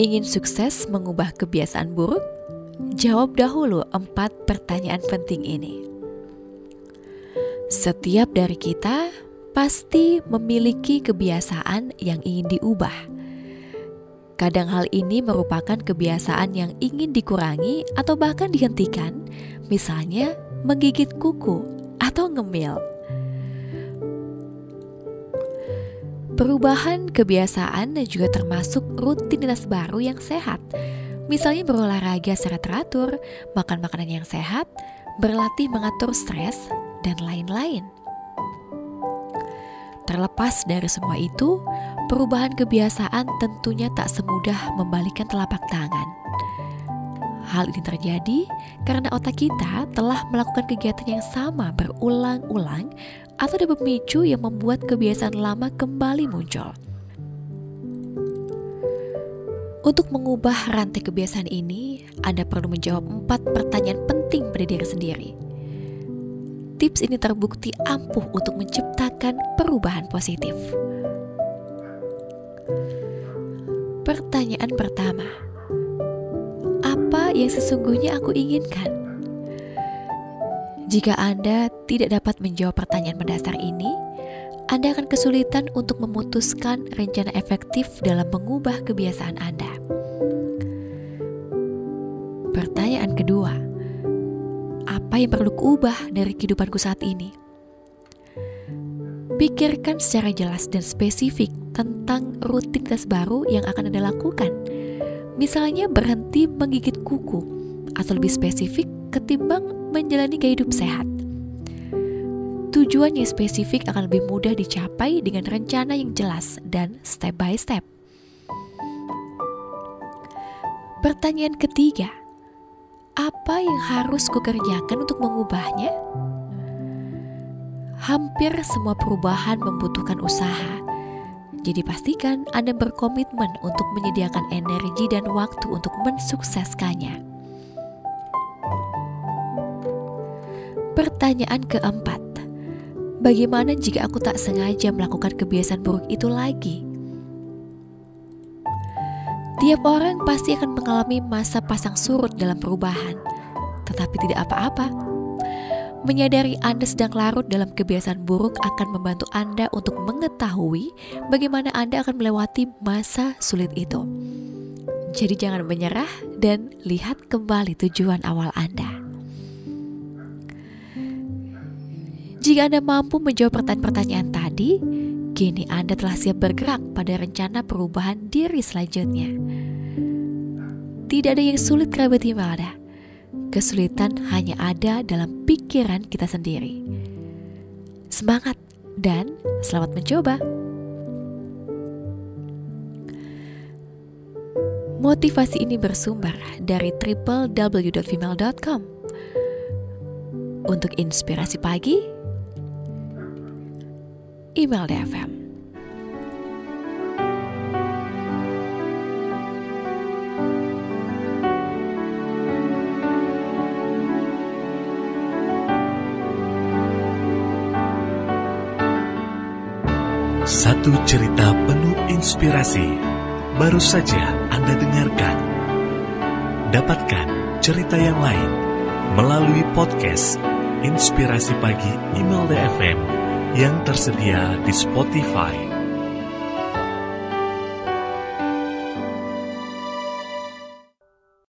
Ingin sukses mengubah kebiasaan buruk? Jawab dahulu empat pertanyaan penting ini. Setiap dari kita pasti memiliki kebiasaan yang ingin diubah. Kadang hal ini merupakan kebiasaan yang ingin dikurangi atau bahkan dihentikan, misalnya menggigit kuku atau ngemil. Perubahan kebiasaan juga termasuk rutinitas baru yang sehat. Misalnya berolahraga secara teratur, makan makanan yang sehat, berlatih mengatur stres, dan lain-lain. Terlepas dari semua itu, perubahan kebiasaan tentunya tak semudah membalikan telapak tangan. Hal ini terjadi karena otak kita telah melakukan kegiatan yang sama berulang-ulang atau ada pemicu yang membuat kebiasaan lama kembali muncul. Untuk mengubah rantai kebiasaan ini, Anda perlu menjawab empat pertanyaan penting pada diri sendiri. Tips ini terbukti ampuh untuk menciptakan perubahan positif. Pertanyaan pertama, apa yang sesungguhnya aku inginkan? Jika Anda tidak dapat menjawab pertanyaan mendasar ini, Anda akan kesulitan untuk memutuskan rencana efektif dalam mengubah kebiasaan Anda. Pertanyaan kedua, apa yang perlu kuubah dari kehidupanku saat ini? Pikirkan secara jelas dan spesifik tentang rutinitas baru yang akan Anda lakukan. Misalnya berhenti menggigit kuku, atau lebih spesifik ketimbang menjalani gaya hidup sehat. Tujuan yang spesifik akan lebih mudah dicapai dengan rencana yang jelas dan step by step. Pertanyaan ketiga, apa yang harus kukerjakan untuk mengubahnya? Hampir semua perubahan membutuhkan usaha. Jadi pastikan Anda berkomitmen untuk menyediakan energi dan waktu untuk mensukseskannya. Pertanyaan keempat, bagaimana jika aku tak sengaja melakukan kebiasaan buruk itu lagi? Tiap orang pasti akan mengalami masa pasang surut dalam perubahan, tetapi tidak apa-apa. Menyadari Anda sedang larut dalam kebiasaan buruk akan membantu Anda untuk mengetahui bagaimana Anda akan melewati masa sulit itu. Jadi, jangan menyerah dan lihat kembali tujuan awal Anda. Jika Anda mampu menjawab pertanyaan-pertanyaan tadi, kini Anda telah siap bergerak pada rencana perubahan diri selanjutnya. Tidak ada yang sulit kerabat ibadah. Kesulitan hanya ada dalam pikiran kita sendiri. Semangat dan selamat mencoba. Motivasi ini bersumber dari www.female.com. Untuk inspirasi pagi, email DFM. Satu cerita penuh inspirasi baru saja Anda dengarkan. Dapatkan cerita yang lain melalui podcast Inspirasi Pagi Email DFM yang tersedia di Spotify.